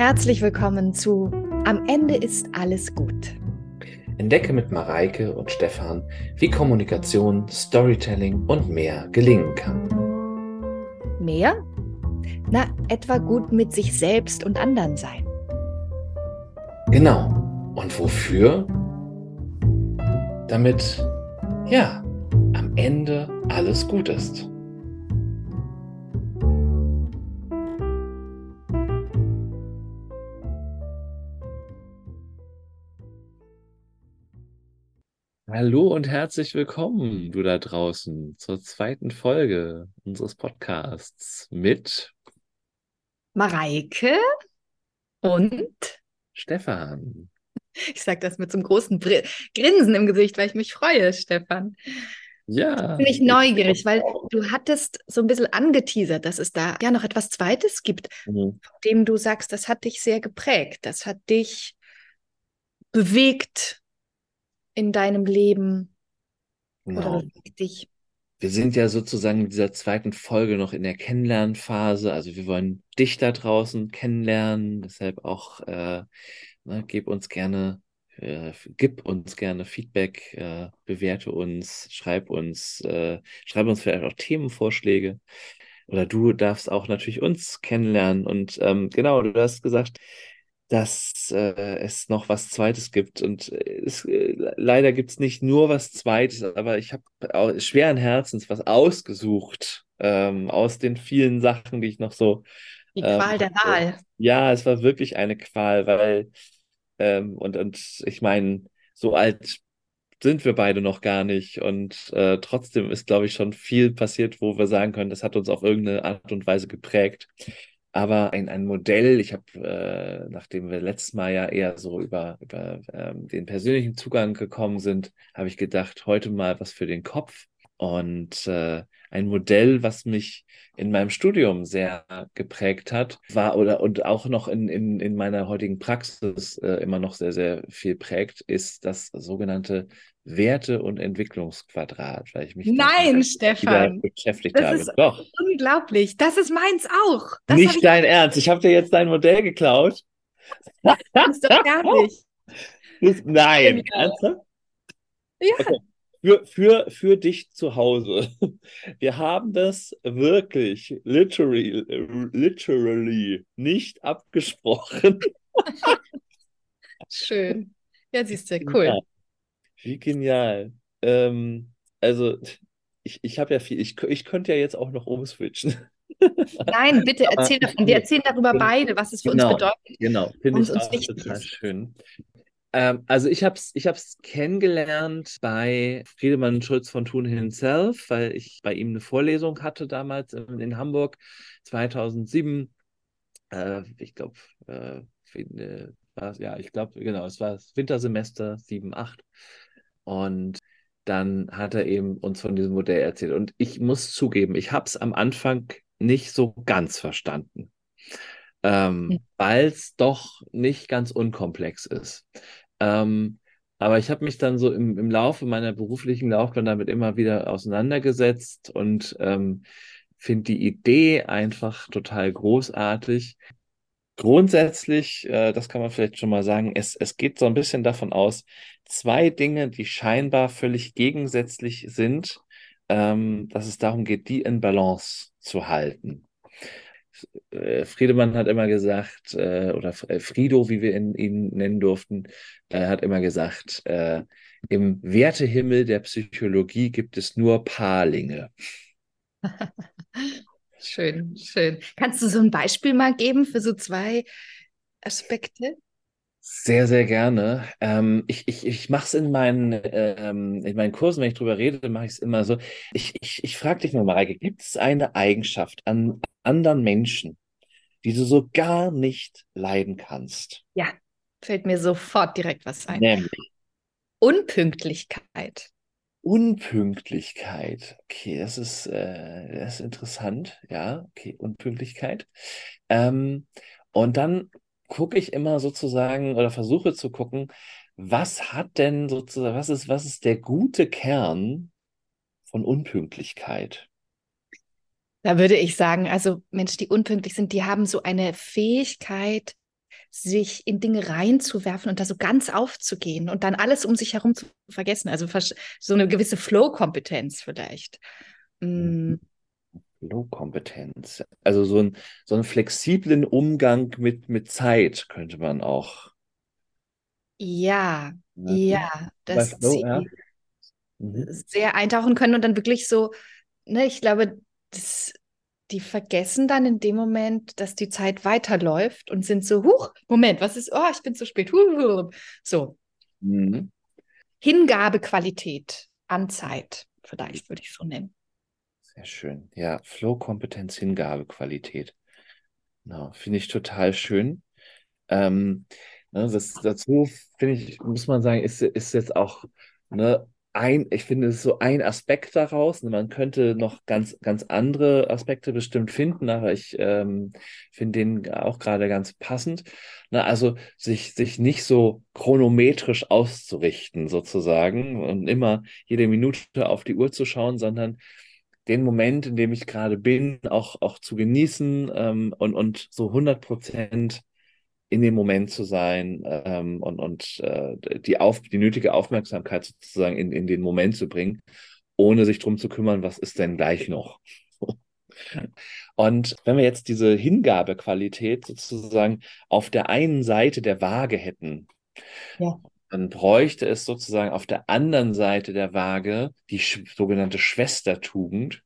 Herzlich willkommen zu Am Ende ist alles gut. Entdecke mit Mareike und Stefan, wie Kommunikation, Storytelling und mehr gelingen kann. Mehr? Na, etwa gut mit sich selbst und anderen sein. Genau. Und wofür? Damit, ja, am Ende alles gut ist. Hallo und herzlich willkommen, du da draußen, zur zweiten Folge unseres Podcasts mit Mareike und Stefan. Ich sage das mit so einem großen Br Grinsen im Gesicht, weil ich mich freue, Stefan. Ja. Bin ich neugierig, weil du hattest so ein bisschen angeteasert, dass es da ja noch etwas Zweites gibt, mhm. von dem du sagst, das hat dich sehr geprägt, das hat dich bewegt, in deinem Leben genau. oder bewegt dich? Wir sind ja sozusagen in dieser zweiten Folge noch in der Kennenlernphase. Also wir wollen dich da draußen kennenlernen. Deshalb auch, äh, ne, gib uns gerne, äh, gib uns gerne Feedback, äh, bewerte uns, schreib uns, äh, schreib uns vielleicht auch Themenvorschläge. Oder du darfst auch natürlich uns kennenlernen. Und ähm, genau, du hast gesagt, dass äh, es noch was Zweites gibt. Und äh, es, äh, leider gibt es nicht nur was Zweites, aber ich habe schweren Herzens was ausgesucht ähm, aus den vielen Sachen, die ich noch so. Die ähm, Qual der Wahl. Ja, es war wirklich eine Qual, weil, ähm, und, und ich meine, so alt sind wir beide noch gar nicht. Und äh, trotzdem ist, glaube ich, schon viel passiert, wo wir sagen können, das hat uns auf irgendeine Art und Weise geprägt. Aber ein, ein Modell, ich habe, äh, nachdem wir letztes Mal ja eher so über, über ähm, den persönlichen Zugang gekommen sind, habe ich gedacht, heute mal was für den Kopf. Und äh, ein Modell, was mich in meinem Studium sehr geprägt hat, war oder und auch noch in, in, in meiner heutigen Praxis äh, immer noch sehr, sehr viel prägt, ist das sogenannte Werte- und Entwicklungsquadrat, weil ich mich Nein, Stefan, beschäftigt das habe. Ist Doch. Unglaublich, das ist meins auch. Das nicht dein Ernst, ich habe dir jetzt dein Modell geklaut. Das ist doch gar nicht. Nein, ernsthaft? Ja. Okay für, für, für dich zu Hause. Wir haben das wirklich literally, literally nicht abgesprochen. Schön. Ja, siehst du, cool. Ja, wie genial. Ähm, also, ich, ich habe ja viel, ich, ich könnte ja jetzt auch noch umswitchen. Nein, bitte erzähl davon. Wir erzählen darüber beide, was es für genau, uns bedeutet. Genau, finde ich auch total schön. Ähm, also ich habe es ich hab's kennengelernt bei Friedemann Schulz von Thun himself, weil ich bei ihm eine Vorlesung hatte damals in, in Hamburg 2007. Äh, ich glaube, äh, äh ja, ich glaube, genau, es war das Wintersemester 7, 8. Und dann hat er eben uns von diesem Modell erzählt. Und ich muss zugeben, ich habe es am Anfang nicht so ganz verstanden ähm, ja. weil es doch nicht ganz unkomplex ist. Ähm, aber ich habe mich dann so im, im Laufe meiner beruflichen Laufbahn damit immer wieder auseinandergesetzt und ähm, finde die Idee einfach total großartig. Grundsätzlich, äh, das kann man vielleicht schon mal sagen, es, es geht so ein bisschen davon aus, zwei Dinge, die scheinbar völlig gegensätzlich sind, ähm, dass es darum geht, die in Balance zu halten. Äh, Friedemann hat immer gesagt, äh, oder äh, Frido, wie wir ihn, ihn nennen durften, äh, hat immer gesagt, äh, im Wertehimmel der Psychologie gibt es nur Paarlinge. schön, schön. Kannst du so ein Beispiel mal geben für so zwei Aspekte? Sehr, sehr gerne. Ähm, ich ich, ich mache es in meinen, ähm, in meinen Kursen, wenn ich drüber rede, mache ich es immer so. Ich, ich, ich frage dich mal, Mareike, gibt es eine Eigenschaft an anderen Menschen, die du so gar nicht leiden kannst? Ja, fällt mir sofort direkt was ein. Nämlich Unpünktlichkeit. Unpünktlichkeit. Okay, das ist, äh, das ist interessant. Ja, okay, Unpünktlichkeit. Ähm, und dann gucke ich immer sozusagen oder versuche zu gucken, was hat denn sozusagen, was ist, was ist der gute Kern von Unpünktlichkeit? Da würde ich sagen, also Menschen, die unpünktlich sind, die haben so eine Fähigkeit, sich in Dinge reinzuwerfen und da so ganz aufzugehen und dann alles um sich herum zu vergessen. Also so eine gewisse Flow-Kompetenz vielleicht. Mm. Flow-Kompetenz. Also so, ein, so einen flexiblen Umgang mit, mit Zeit könnte man auch. Ja, ja, ja dass Flow, sie ja. Mhm. sehr eintauchen können und dann wirklich so, ne, ich glaube, das, die vergessen dann in dem Moment, dass die Zeit weiterläuft und sind so, huch, Moment, was ist, oh, ich bin zu spät. So. Mhm. Hingabequalität an Zeit, vielleicht würde ich so nennen. Sehr schön. Ja, Flow-Kompetenz, Hingabequalität. Genau, finde ich total schön. Ähm, ne, das, dazu, finde ich, muss man sagen, ist, ist jetzt auch ne, ein, ich finde, es ist so ein Aspekt daraus. Man könnte noch ganz, ganz andere Aspekte bestimmt finden, aber ich ähm, finde den auch gerade ganz passend. Na, also sich, sich nicht so chronometrisch auszurichten, sozusagen, und immer jede Minute auf die Uhr zu schauen, sondern den Moment, in dem ich gerade bin, auch, auch zu genießen ähm, und, und so 100 Prozent in dem Moment zu sein ähm, und, und äh, die, auf, die nötige Aufmerksamkeit sozusagen in, in den Moment zu bringen, ohne sich darum zu kümmern, was ist denn gleich noch. Und wenn wir jetzt diese Hingabequalität sozusagen auf der einen Seite der Waage hätten, ja. dann bräuchte es sozusagen auf der anderen Seite der Waage die sogenannte Schwestertugend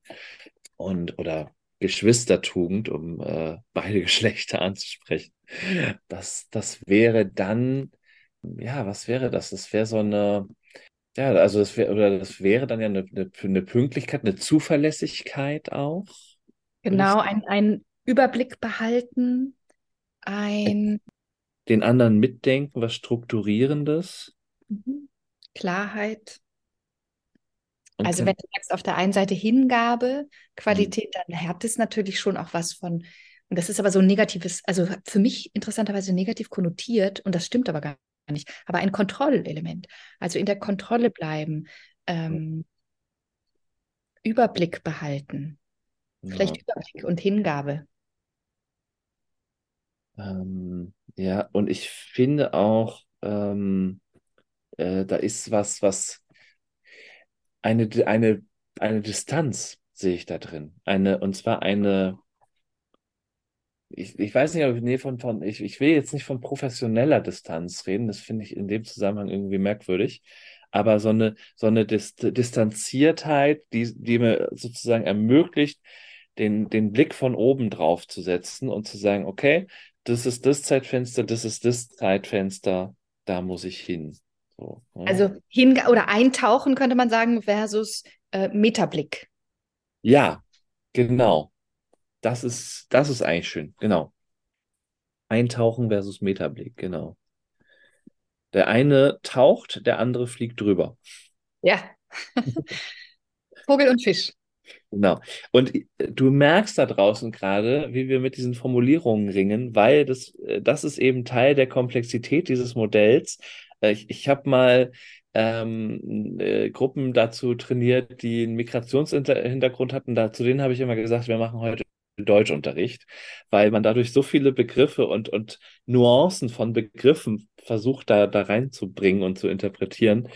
und oder Geschwistertugend, um äh, beide Geschlechter anzusprechen. Das, das wäre dann, ja, was wäre das? Das wäre so eine, ja, also das wäre, oder das wäre dann ja eine, eine, eine Pünktlichkeit, eine Zuverlässigkeit auch. Genau, ein, ein Überblick behalten, ein den anderen mitdenken, was Strukturierendes. Mhm. Klarheit. Und also wenn du sagst, auf der einen Seite Hingabe, Qualität, mhm. dann hat es natürlich schon auch was von, und das ist aber so ein negatives, also für mich interessanterweise negativ konnotiert, und das stimmt aber gar nicht, aber ein Kontrollelement. Also in der Kontrolle bleiben, ähm, Überblick behalten. Ja. Vielleicht Überblick und Hingabe. Ähm, ja, und ich finde auch, ähm, äh, da ist was, was eine, eine, eine Distanz sehe ich da drin. Eine, und zwar eine, ich, ich weiß nicht, ob ich, nee, von, von, ich, ich will jetzt nicht von professioneller Distanz reden, das finde ich in dem Zusammenhang irgendwie merkwürdig, aber so eine, so eine Dist Distanziertheit, die, die mir sozusagen ermöglicht, den, den Blick von oben drauf zu setzen und zu sagen, okay, das ist das Zeitfenster, das ist das Zeitfenster, da muss ich hin. So, ja. Also hin oder eintauchen könnte man sagen versus äh, Metablick. Ja, genau. Das ist, das ist eigentlich schön, genau. Eintauchen versus Metablick, genau. Der eine taucht, der andere fliegt drüber. Ja. Vogel und Fisch. Genau. Und äh, du merkst da draußen gerade, wie wir mit diesen Formulierungen ringen, weil das, äh, das ist eben Teil der Komplexität dieses Modells, ich, ich habe mal ähm, äh, Gruppen dazu trainiert, die einen Migrationshintergrund hatten. Zu denen habe ich immer gesagt, wir machen heute Deutschunterricht, weil man dadurch so viele Begriffe und, und Nuancen von Begriffen versucht, da, da reinzubringen und zu interpretieren.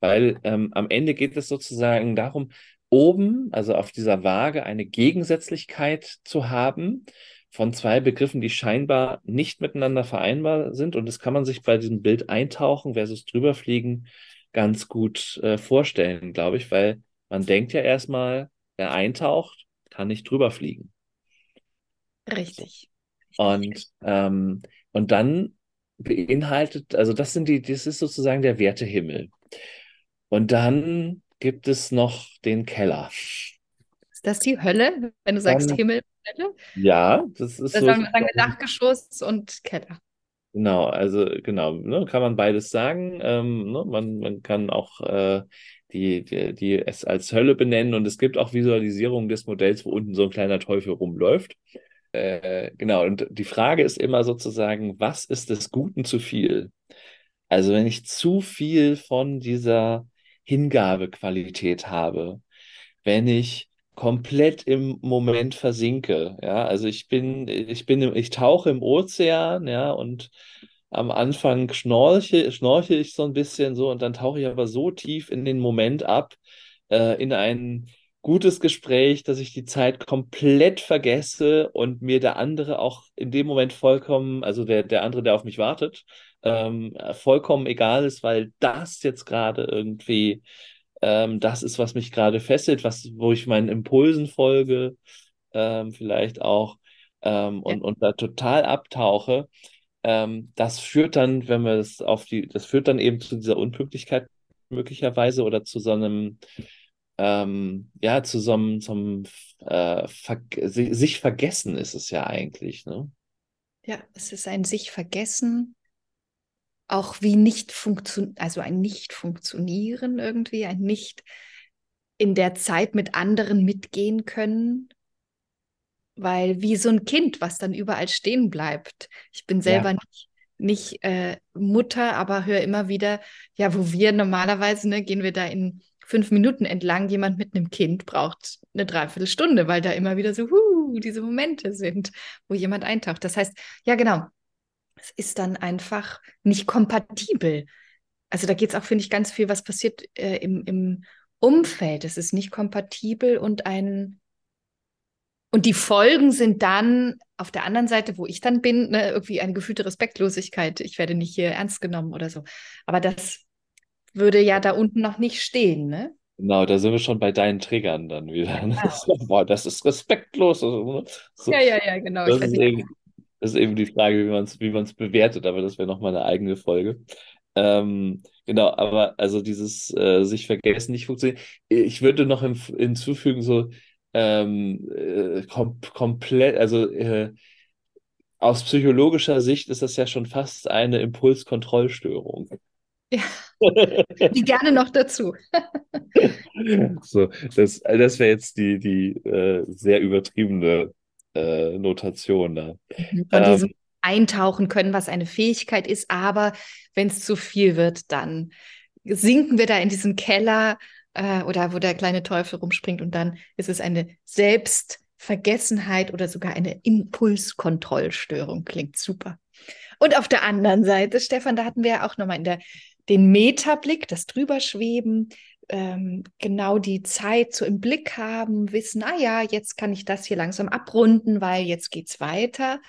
Weil ähm, am Ende geht es sozusagen darum, oben, also auf dieser Waage, eine Gegensätzlichkeit zu haben von zwei Begriffen, die scheinbar nicht miteinander vereinbar sind. Und das kann man sich bei diesem Bild eintauchen versus drüberfliegen ganz gut äh, vorstellen, glaube ich, weil man denkt ja erstmal, wer eintaucht, kann nicht drüberfliegen. Richtig. Und, ähm, und dann beinhaltet, also das sind die, das ist sozusagen der Wertehimmel. Und dann gibt es noch den Keller. Ist das die Hölle, wenn du sagst dann, Himmel? Hölle? Ja, das ist das so. Sagen, sagen wir Dachgeschoss und Keller. Genau, also genau, ne, kann man beides sagen. Ähm, ne, man, man kann auch äh, die, die, die es als Hölle benennen und es gibt auch Visualisierungen des Modells, wo unten so ein kleiner Teufel rumläuft. Äh, genau, und die Frage ist immer sozusagen, was ist des Guten zu viel? Also wenn ich zu viel von dieser Hingabequalität habe, wenn ich komplett im Moment versinke. Ja, also ich bin, ich bin, ich tauche im Ozean, ja, und am Anfang schnorche, schnorche ich so ein bisschen so und dann tauche ich aber so tief in den Moment ab, äh, in ein gutes Gespräch, dass ich die Zeit komplett vergesse und mir der andere auch in dem Moment vollkommen, also der, der andere, der auf mich wartet, ähm, vollkommen egal ist, weil das jetzt gerade irgendwie ähm, das ist, was mich gerade fesselt, was, wo ich meinen Impulsen folge, ähm, vielleicht auch ähm, und, ja. und da total abtauche. Ähm, das führt dann, wenn wir das auf die, das führt dann eben zu dieser Unpünktlichkeit möglicherweise oder zu so einem ähm, ja, zu so einem, so einem äh, ver sich vergessen ist es ja eigentlich, ne? Ja, es ist ein sich vergessen, auch wie nicht funktionieren, also ein Nicht-Funktionieren irgendwie, ein Nicht in der Zeit mit anderen mitgehen können, weil wie so ein Kind, was dann überall stehen bleibt. Ich bin selber ja. nicht, nicht äh, Mutter, aber höre immer wieder, ja, wo wir normalerweise, ne, gehen wir da in fünf Minuten entlang, jemand mit einem Kind braucht eine Dreiviertelstunde, weil da immer wieder so huh, diese Momente sind, wo jemand eintaucht. Das heißt, ja, genau, es ist dann einfach nicht kompatibel. Also da geht es auch, finde ich, ganz viel, was passiert äh, im, im Umfeld. Es ist nicht kompatibel und ein und die Folgen sind dann auf der anderen Seite, wo ich dann bin, ne, irgendwie eine gefühlte Respektlosigkeit. Ich werde nicht hier ernst genommen oder so. Aber das würde ja da unten noch nicht stehen, ne? Genau, da sind wir schon bei deinen Triggern dann wieder. Ne? Ja. Boah, das ist respektlos. Ne? So, ja, ja, ja, genau. Das ist, das ist, eben, die Frage, wie man es wie bewertet, aber das wäre nochmal eine eigene Folge. Ähm, genau, aber also dieses äh, sich vergessen nicht funktioniert. Ich würde noch hinzufügen, so ähm, äh, kom komplett, also äh, aus psychologischer Sicht ist das ja schon fast eine Impulskontrollstörung. Ja, die gerne noch dazu. so, das, das wäre jetzt die, die äh, sehr übertriebene äh, Notation da. Mhm, von ähm, diesem Eintauchen können, was eine Fähigkeit ist, aber wenn es zu viel wird, dann sinken wir da in diesen Keller äh, oder wo der kleine Teufel rumspringt und dann ist es eine Selbstvergessenheit oder sogar eine Impulskontrollstörung. Klingt super. Und auf der anderen Seite, Stefan, da hatten wir ja auch nochmal in der den Metablick, das Drüberschweben, ähm, genau die Zeit so im Blick haben, wissen, ah ja, jetzt kann ich das hier langsam abrunden, weil jetzt geht's weiter.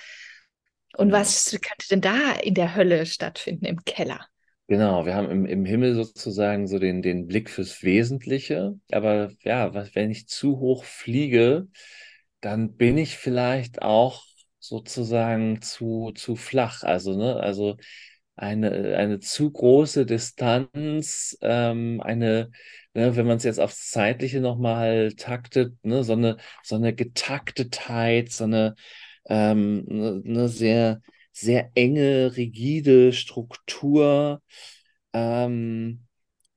Und was könnte denn da in der Hölle stattfinden, im Keller? Genau, wir haben im, im Himmel sozusagen so den, den Blick fürs Wesentliche. Aber ja, was, wenn ich zu hoch fliege, dann bin ich vielleicht auch sozusagen zu, zu flach. Also, ne, also eine, eine zu große Distanz, ähm, eine, ne, wenn man es jetzt aufs Zeitliche nochmal taktet, ne, so eine, so eine Getaktetheit, so eine, ähm, eine, eine sehr, sehr enge, rigide Struktur, ähm,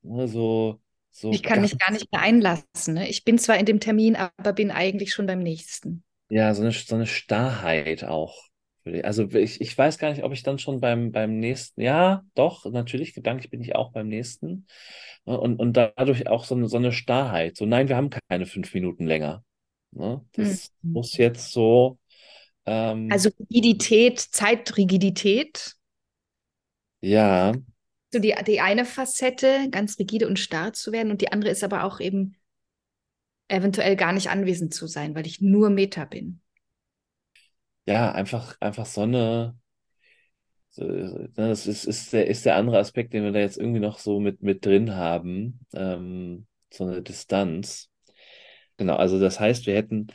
ne, so, so ich kann mich gar nicht mehr einlassen. Ne? Ich bin zwar in dem Termin, aber bin eigentlich schon beim nächsten. Ja, so eine, so eine Starrheit auch. Also ich, ich weiß gar nicht, ob ich dann schon beim, beim nächsten, ja, doch, natürlich, gedanklich bin ich auch beim nächsten. Ne, und, und dadurch auch so eine, so eine Starrheit. So, nein, wir haben keine fünf Minuten länger. Ne? Das hm. muss jetzt so. Ähm, also Rigidität, Zeitrigidität. Ja. So die, die eine Facette, ganz rigide und starr zu werden, und die andere ist aber auch eben eventuell gar nicht anwesend zu sein, weil ich nur Meta bin ja, einfach, einfach so eine, ne, das ist, ist, der, ist der andere Aspekt, den wir da jetzt irgendwie noch so mit, mit drin haben, ähm, so eine Distanz. Genau, also das heißt, wir hätten,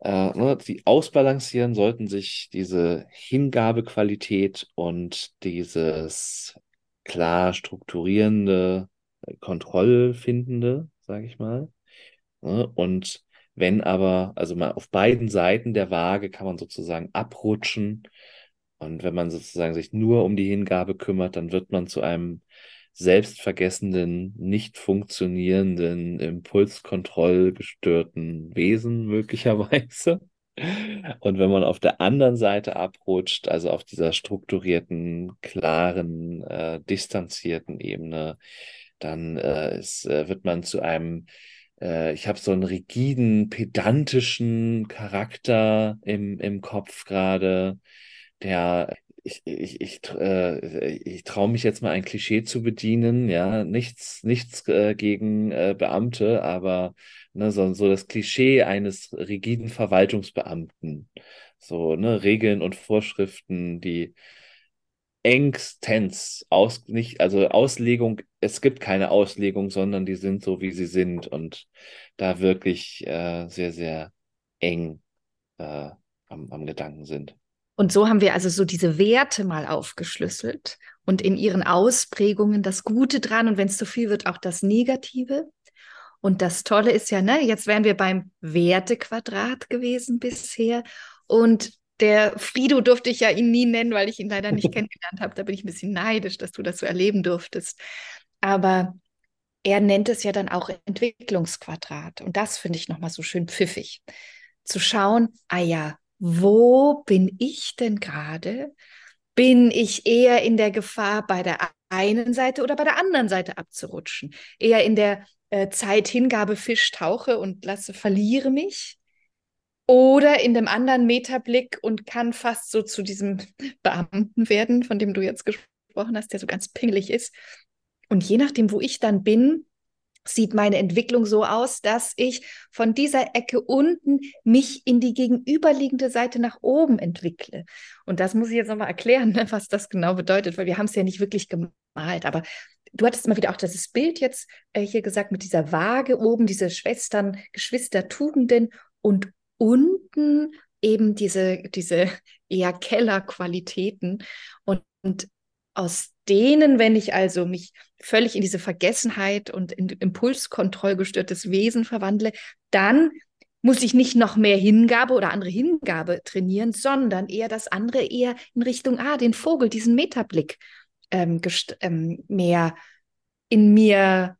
äh, ne, die ausbalancieren sollten sich diese Hingabequalität und dieses klar strukturierende, kontrollfindende, sage ich mal. Ne, und wenn aber, also mal auf beiden Seiten der Waage kann man sozusagen abrutschen. Und wenn man sozusagen sich nur um die Hingabe kümmert, dann wird man zu einem selbstvergessenden, nicht funktionierenden, impulskontrollgestörten Wesen möglicherweise. Und wenn man auf der anderen Seite abrutscht, also auf dieser strukturierten, klaren, äh, distanzierten Ebene, dann äh, ist, äh, wird man zu einem ich habe so einen rigiden, pedantischen Charakter im, im Kopf gerade, der ich, ich, ich, äh, ich traue mich jetzt mal ein Klischee zu bedienen, ja, nichts, nichts äh, gegen äh, Beamte, aber ne, so, so das Klischee eines rigiden Verwaltungsbeamten. So, ne, Regeln und Vorschriften, die engstens aus, nicht, also Auslegung, es gibt keine Auslegung, sondern die sind so, wie sie sind und da wirklich äh, sehr, sehr eng äh, am, am Gedanken sind. Und so haben wir also so diese Werte mal aufgeschlüsselt und in ihren Ausprägungen das Gute dran und wenn es zu viel wird, auch das Negative. Und das Tolle ist ja, ne, jetzt wären wir beim Wertequadrat gewesen bisher und der Frido durfte ich ja ihn nie nennen, weil ich ihn leider nicht kennengelernt habe. Da bin ich ein bisschen neidisch, dass du das so erleben durftest. Aber er nennt es ja dann auch Entwicklungsquadrat. Und das finde ich nochmal so schön pfiffig. Zu schauen, ah ja, wo bin ich denn gerade? Bin ich eher in der Gefahr, bei der einen Seite oder bei der anderen Seite abzurutschen? Eher in der äh, Zeithingabe Fisch tauche und lasse, verliere mich? Oder in dem anderen Metablick und kann fast so zu diesem Beamten werden, von dem du jetzt gesprochen hast, der so ganz pingelig ist. Und je nachdem, wo ich dann bin, sieht meine Entwicklung so aus, dass ich von dieser Ecke unten mich in die gegenüberliegende Seite nach oben entwickle. Und das muss ich jetzt nochmal erklären, was das genau bedeutet, weil wir haben es ja nicht wirklich gemalt. Aber du hattest mal wieder auch dieses Bild jetzt äh, hier gesagt mit dieser Waage oben, diese Schwestern, Geschwistertugenden und unten eben diese, diese eher Kellerqualitäten. Und, und aus denen, wenn ich also mich völlig in diese Vergessenheit und in impulskontrollgestörtes Wesen verwandle, dann muss ich nicht noch mehr Hingabe oder andere Hingabe trainieren, sondern eher das andere eher in Richtung, ah, den Vogel, diesen Metablick ähm, ähm, mehr in mir,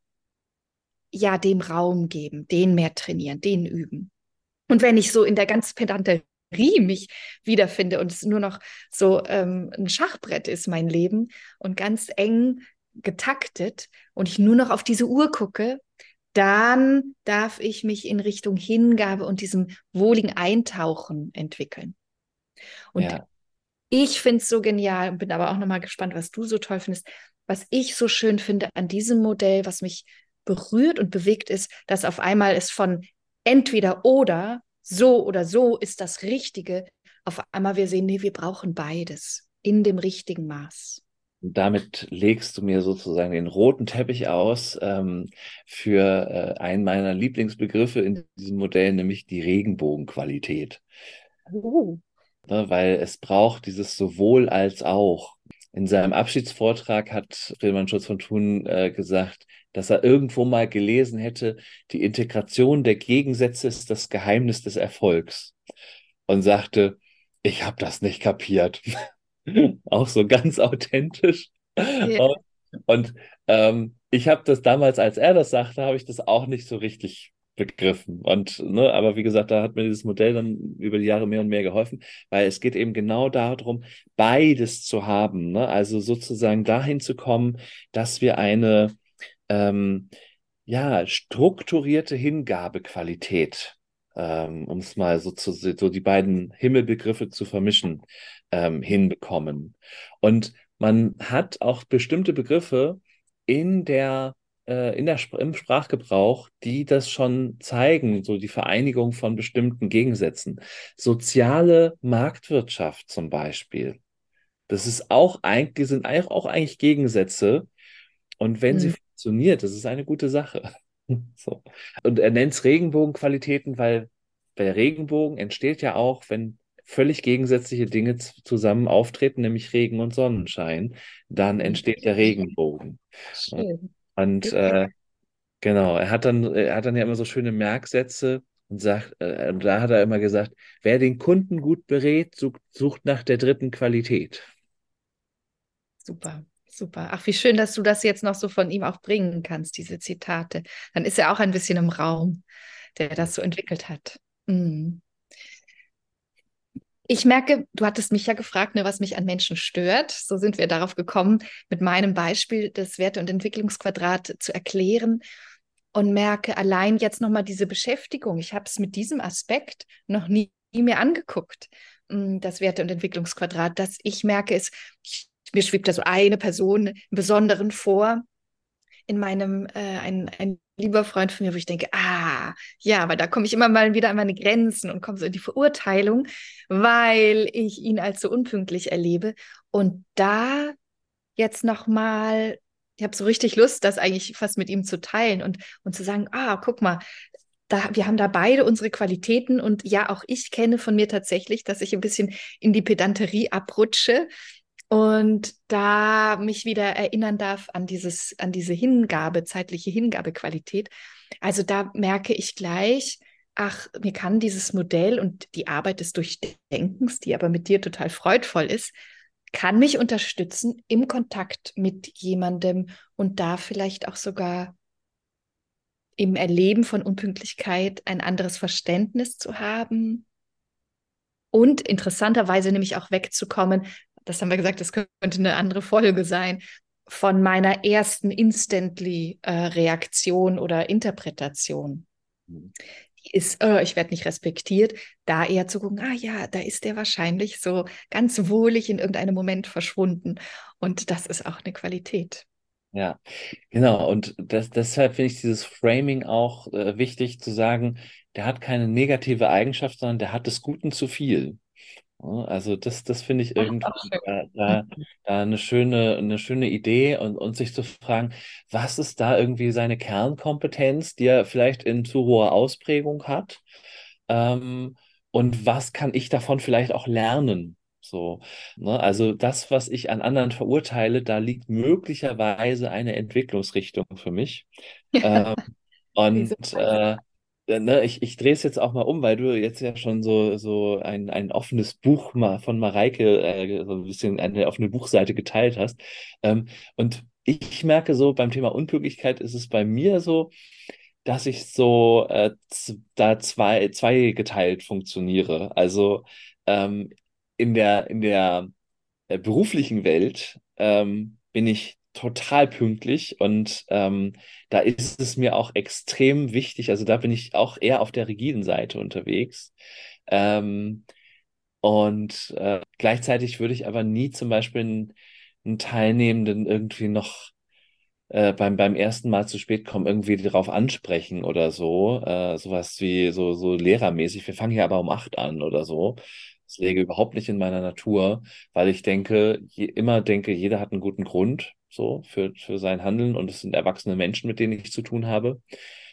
ja, dem Raum geben, den mehr trainieren, den üben. Und wenn ich so in der ganz Pedanterie mich wiederfinde und es nur noch so ähm, ein Schachbrett ist, mein Leben, und ganz eng getaktet und ich nur noch auf diese Uhr gucke, dann darf ich mich in Richtung Hingabe und diesem wohligen Eintauchen entwickeln. Und ja. ich finde es so genial und bin aber auch nochmal gespannt, was du so toll findest. Was ich so schön finde an diesem Modell, was mich berührt und bewegt, ist, dass auf einmal es von entweder oder, so oder so ist das Richtige. Auf einmal wir sehen, nee, wir brauchen beides in dem richtigen Maß. Damit legst du mir sozusagen den roten Teppich aus ähm, für äh, einen meiner Lieblingsbegriffe in diesem Modell, nämlich die Regenbogenqualität. Oh. Ne, weil es braucht dieses sowohl als auch. In seinem Abschiedsvortrag hat Friedemann Schutz von Thun äh, gesagt, dass er irgendwo mal gelesen hätte, die Integration der Gegensätze ist das Geheimnis des Erfolgs. Und sagte, ich habe das nicht kapiert. Auch so ganz authentisch. Yeah. Und, und ähm, ich habe das damals, als er das sagte, habe ich das auch nicht so richtig begriffen. Und, ne, aber wie gesagt, da hat mir dieses Modell dann über die Jahre mehr und mehr geholfen, weil es geht eben genau darum, beides zu haben. Ne? Also sozusagen dahin zu kommen, dass wir eine ähm, ja, strukturierte Hingabequalität, ähm, um es mal so, zu, so die beiden Himmelbegriffe zu vermischen, ähm, hinbekommen. Und man hat auch bestimmte Begriffe in der äh, in der, im Sprachgebrauch, die das schon zeigen, so die Vereinigung von bestimmten Gegensätzen. Soziale Marktwirtschaft zum Beispiel. Das ist auch eigentlich, sind auch eigentlich Gegensätze. Und wenn mhm. sie funktioniert, das ist eine gute Sache. so. Und er nennt es Regenbogenqualitäten, weil der Regenbogen entsteht ja auch, wenn völlig gegensätzliche Dinge zusammen auftreten, nämlich Regen und Sonnenschein, dann entsteht der Regenbogen. Schön. Und äh, genau, er hat dann, er hat dann ja immer so schöne Merksätze und sagt, äh, da hat er immer gesagt, wer den Kunden gut berät, sucht, sucht nach der dritten Qualität. Super. Super. Ach, wie schön, dass du das jetzt noch so von ihm auch bringen kannst, diese Zitate. Dann ist er auch ein bisschen im Raum, der das so entwickelt hat. Mhm. Ich merke, du hattest mich ja gefragt, ne, was mich an Menschen stört. So sind wir darauf gekommen, mit meinem Beispiel das Werte- und Entwicklungsquadrat zu erklären. und merke allein jetzt nochmal diese Beschäftigung. Ich habe es mit diesem Aspekt noch nie, mehr angeguckt, mm, das Werte- und Entwicklungsquadrat, dass ich merke, es, ich, mir schwebt da so eine Person im Besonderen vor, in meinem, äh, ein, ein lieber Freund von mir, wo ich denke, ah, ja, weil da komme ich immer mal wieder an meine Grenzen und komme so in die Verurteilung, weil ich ihn als so unpünktlich erlebe. Und da jetzt nochmal, ich habe so richtig Lust, das eigentlich fast mit ihm zu teilen und, und zu sagen, ah, guck mal, da, wir haben da beide unsere Qualitäten und ja, auch ich kenne von mir tatsächlich, dass ich ein bisschen in die Pedanterie abrutsche und da mich wieder erinnern darf an dieses, an diese Hingabe, zeitliche Hingabequalität. Also da merke ich gleich, ach, mir kann dieses Modell und die Arbeit des Durchdenkens, die aber mit dir total freudvoll ist, kann mich unterstützen im Kontakt mit jemandem und da vielleicht auch sogar im Erleben von Unpünktlichkeit ein anderes Verständnis zu haben und interessanterweise nämlich auch wegzukommen das haben wir gesagt, das könnte eine andere Folge sein, von meiner ersten Instantly-Reaktion äh, oder Interpretation. Mhm. Die ist, oh, ich werde nicht respektiert, da eher zu gucken, ah ja, da ist der wahrscheinlich so ganz wohlig in irgendeinem Moment verschwunden. Und das ist auch eine Qualität. Ja, genau. Und das, deshalb finde ich dieses Framing auch äh, wichtig zu sagen, der hat keine negative Eigenschaft, sondern der hat des Guten zu viel. Also das, das finde ich irgendwie da, da, da, eine schöne, eine schöne Idee und, und sich zu fragen, was ist da irgendwie seine Kernkompetenz, die er vielleicht in zu hoher Ausprägung hat? Ähm, und was kann ich davon vielleicht auch lernen? So, ne? Also das, was ich an anderen verurteile, da liegt möglicherweise eine Entwicklungsrichtung für mich. Ähm, und äh, ne, ich, ich drehe es jetzt auch mal um, weil du jetzt ja schon so, so ein, ein offenes Buch von Mareike, äh, so ein bisschen eine offene Buchseite geteilt hast. Ähm, und ich merke so, beim Thema Unpünktlichkeit ist es bei mir so, dass ich so äh, da zwei, zwei geteilt funktioniere. Also ähm, in der, in der äh, beruflichen Welt ähm, bin ich total pünktlich und ähm, da ist es mir auch extrem wichtig, also da bin ich auch eher auf der rigiden Seite unterwegs. Ähm, und äh, gleichzeitig würde ich aber nie zum Beispiel einen, einen Teilnehmenden irgendwie noch äh, beim, beim ersten Mal zu spät kommen, irgendwie darauf ansprechen oder so. Äh, sowas wie so, so lehrermäßig. Wir fangen hier aber um acht an oder so. Das lege überhaupt nicht in meiner Natur, weil ich denke, je, immer denke, jeder hat einen guten Grund so für, für sein Handeln und es sind erwachsene Menschen, mit denen ich zu tun habe.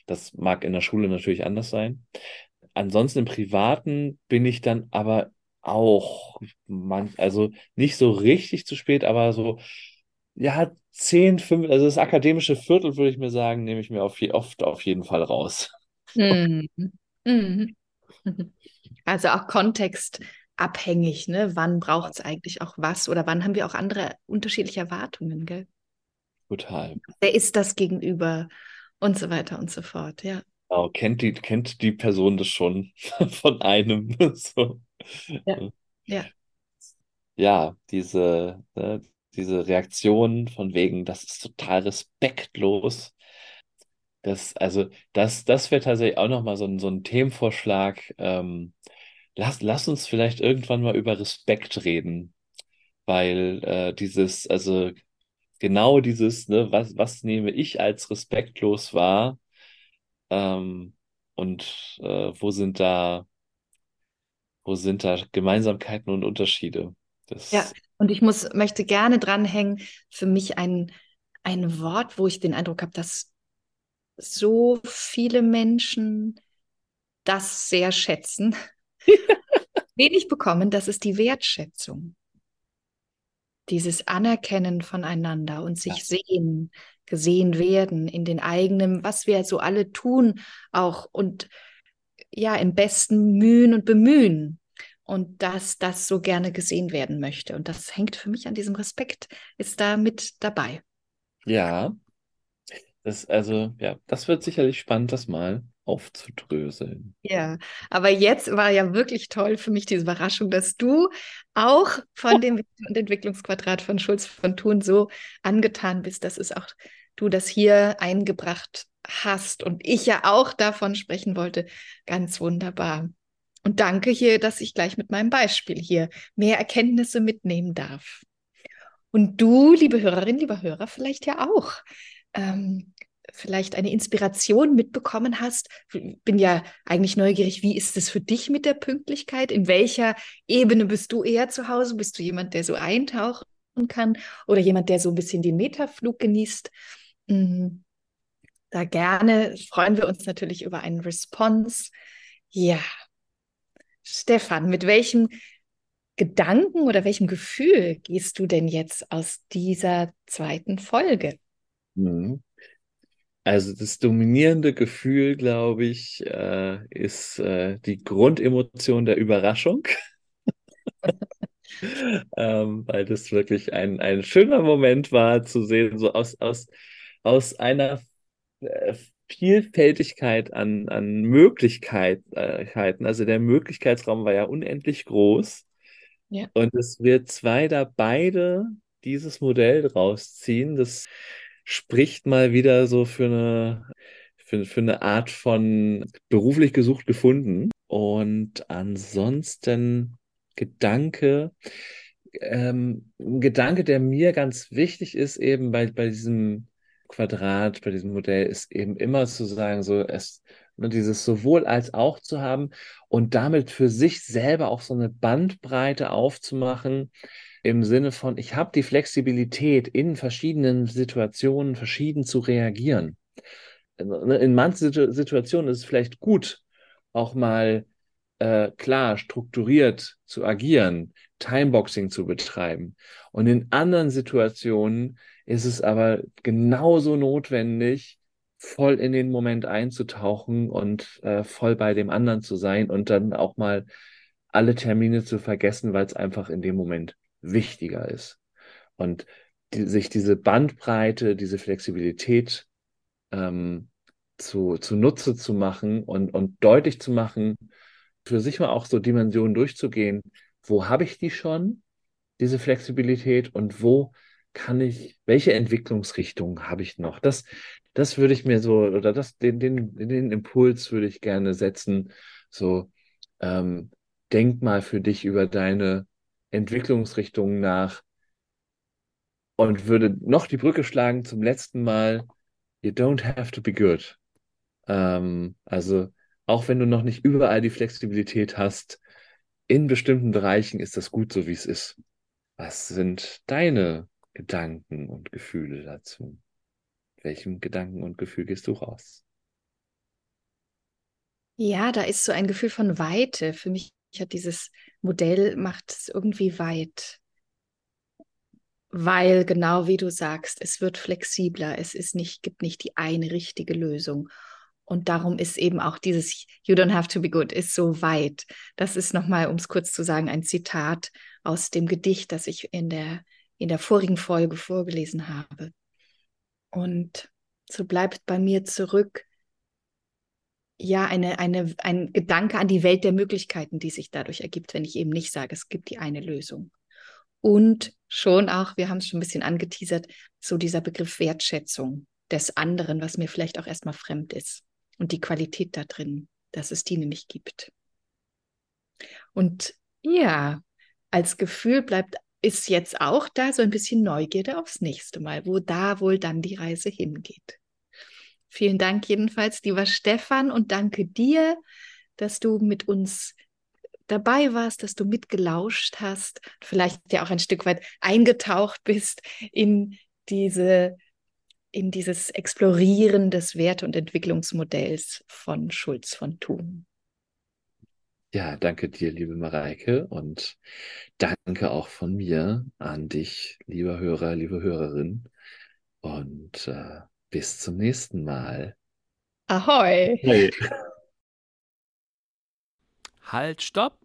Das mag in der Schule natürlich anders sein. Ansonsten im Privaten bin ich dann aber auch, man, also nicht so richtig zu spät, aber so, ja, 10, 5, also das akademische Viertel, würde ich mir sagen, nehme ich mir auf, oft auf jeden Fall raus. Mhm. Mhm. Also auch kontextabhängig, ne? Wann braucht es eigentlich auch was oder wann haben wir auch andere unterschiedliche Erwartungen, gell? Total. Wer ist das gegenüber und so weiter und so fort, ja. Genau, kennt die, kennt die Person das schon von einem? so. Ja. ja. Ja, diese, ne, diese Reaktion von wegen, das ist total respektlos. Das, also, das, das wäre tatsächlich auch nochmal so ein, so ein Themenvorschlag. Ähm, lass, lass uns vielleicht irgendwann mal über Respekt reden. Weil äh, dieses, also genau dieses, ne, was, was nehme ich als respektlos wahr ähm, und äh, wo sind da, wo sind da Gemeinsamkeiten und Unterschiede? Das ja, und ich muss, möchte gerne dranhängen, für mich ein, ein Wort, wo ich den Eindruck habe, dass so viele Menschen das sehr schätzen, wenig bekommen, das ist die Wertschätzung dieses Anerkennen voneinander und sich ja. sehen, gesehen werden in den eigenen, was wir so alle tun, auch und ja, im besten Mühen und Bemühen. Und dass das so gerne gesehen werden möchte. Und das hängt für mich an diesem Respekt, ist da mit dabei. Ja, das, also, ja, das wird sicherlich spannend, das mal aufzudröseln. Ja, aber jetzt war ja wirklich toll für mich diese Überraschung, dass du auch von dem Entwicklungsquadrat von Schulz von Thun so angetan bist. Das ist auch du das hier eingebracht hast und ich ja auch davon sprechen wollte. Ganz wunderbar. Und danke hier, dass ich gleich mit meinem Beispiel hier mehr Erkenntnisse mitnehmen darf. Und du, liebe Hörerin, lieber Hörer, vielleicht ja auch. Ähm, vielleicht eine Inspiration mitbekommen hast. Bin ja eigentlich neugierig, wie ist es für dich mit der Pünktlichkeit? In welcher Ebene bist du eher zu Hause? Bist du jemand, der so eintauchen kann oder jemand, der so ein bisschen den Metaflug genießt? Mhm. Da gerne freuen wir uns natürlich über einen Response. Ja, Stefan, mit welchem Gedanken oder welchem Gefühl gehst du denn jetzt aus dieser zweiten Folge? Mhm. Also das dominierende Gefühl, glaube ich, äh, ist äh, die Grundemotion der Überraschung. ähm, weil das wirklich ein, ein schöner Moment war zu sehen, so aus, aus, aus einer äh, Vielfältigkeit an, an Möglichkeiten. Also der Möglichkeitsraum war ja unendlich groß. Ja. Und es wird zwei da beide dieses Modell rausziehen. Das spricht mal wieder so für eine, für, für eine Art von beruflich gesucht gefunden. Und ansonsten Gedanke, ähm, ein Gedanke, der mir ganz wichtig ist, eben bei, bei diesem Quadrat, bei diesem Modell, ist eben immer zu sagen, so es, ne, dieses sowohl als auch zu haben und damit für sich selber auch so eine Bandbreite aufzumachen, im Sinne von, ich habe die Flexibilität, in verschiedenen Situationen verschieden zu reagieren. Ne, in manchen Situationen ist es vielleicht gut, auch mal äh, klar, strukturiert zu agieren, Timeboxing zu betreiben. Und in anderen Situationen ist es aber genauso notwendig, voll in den Moment einzutauchen und äh, voll bei dem anderen zu sein und dann auch mal alle Termine zu vergessen, weil es einfach in dem Moment wichtiger ist. Und die, sich diese Bandbreite, diese Flexibilität ähm, zu, zu Nutze zu machen und, und deutlich zu machen, für sich mal auch so Dimensionen durchzugehen, wo habe ich die schon, diese Flexibilität und wo kann ich, welche Entwicklungsrichtungen habe ich noch? Das, das würde ich mir so, oder das, den, den, den Impuls würde ich gerne setzen, so, ähm, denk mal für dich über deine Entwicklungsrichtungen nach und würde noch die Brücke schlagen zum letzten Mal, you don't have to be good. Ähm, also, auch wenn du noch nicht überall die Flexibilität hast, in bestimmten Bereichen ist das gut so, wie es ist. Was sind deine Gedanken und Gefühle dazu? Welchem Gedanken und Gefühl gehst du raus? Ja, da ist so ein Gefühl von Weite. Für mich hat dieses Modell macht es irgendwie weit. Weil genau wie du sagst, es wird flexibler, es ist nicht, gibt nicht die eine richtige Lösung. Und darum ist eben auch dieses You don't have to be good ist so weit. Das ist nochmal, um es kurz zu sagen, ein Zitat aus dem Gedicht, das ich in der, in der vorigen Folge vorgelesen habe. Und so bleibt bei mir zurück, ja, eine, eine, ein Gedanke an die Welt der Möglichkeiten, die sich dadurch ergibt, wenn ich eben nicht sage, es gibt die eine Lösung. Und schon auch, wir haben es schon ein bisschen angeteasert, so dieser Begriff Wertschätzung des anderen, was mir vielleicht auch erstmal fremd ist und die Qualität da drin, dass es die nämlich gibt. Und ja, als Gefühl bleibt, ist jetzt auch da so ein bisschen Neugierde aufs nächste Mal, wo da wohl dann die Reise hingeht. Vielen Dank jedenfalls, lieber Stefan, und danke dir, dass du mit uns dabei warst, dass du mitgelauscht hast, vielleicht ja auch ein Stück weit eingetaucht bist in diese in dieses Explorieren des Werte- und Entwicklungsmodells von Schulz von Thun. Ja, danke dir, liebe Mareike, und danke auch von mir an dich, lieber Hörer, liebe Hörerin. Und äh, bis zum nächsten Mal. Ahoi! Hey. Halt, stopp!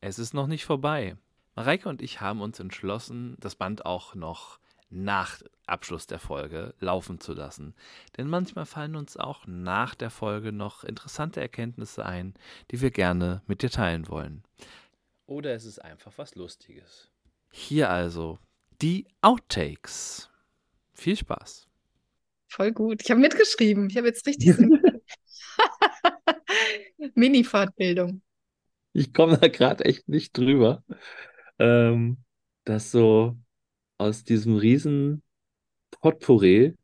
Es ist noch nicht vorbei. Mareike und ich haben uns entschlossen, das Band auch noch nach Abschluss der Folge laufen zu lassen. Denn manchmal fallen uns auch nach der Folge noch interessante Erkenntnisse ein, die wir gerne mit dir teilen wollen. Oder es ist einfach was Lustiges. Hier also die Outtakes. Viel Spaß. Voll gut. Ich habe mitgeschrieben. Ich habe jetzt richtig Mini-Fortbildung. Ich komme da gerade echt nicht drüber, ähm, dass so aus diesem riesen Potpourri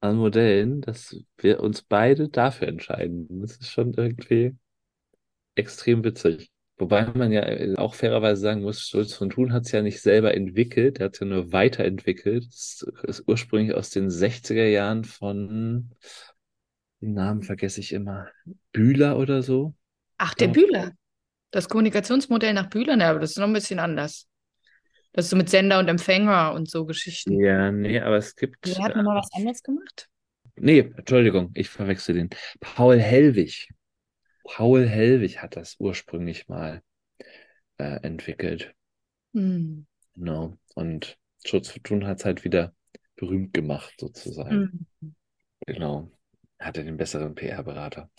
an Modellen, dass wir uns beide dafür entscheiden. Das ist schon irgendwie extrem witzig. Wobei man ja auch fairerweise sagen muss, Schulz von Thun hat es ja nicht selber entwickelt, er hat es ja nur weiterentwickelt. Es ist ursprünglich aus den 60er Jahren von, den Namen vergesse ich immer, Bühler oder so. Ach, der ja. Bühler. Das Kommunikationsmodell nach Bühler, ne, aber das ist noch ein bisschen anders. Das ist so mit Sender und Empfänger und so Geschichten. Ja, nee, aber es gibt. Der hat nochmal was anderes gemacht? Nee, Entschuldigung, ich verwechsel den. Paul Hellwig. Paul Hellwig hat das ursprünglich mal äh, entwickelt. Hm. Genau. Und Schutz für Tun hat es halt wieder berühmt gemacht, sozusagen. Hm. Genau. Hatte den besseren PR-Berater.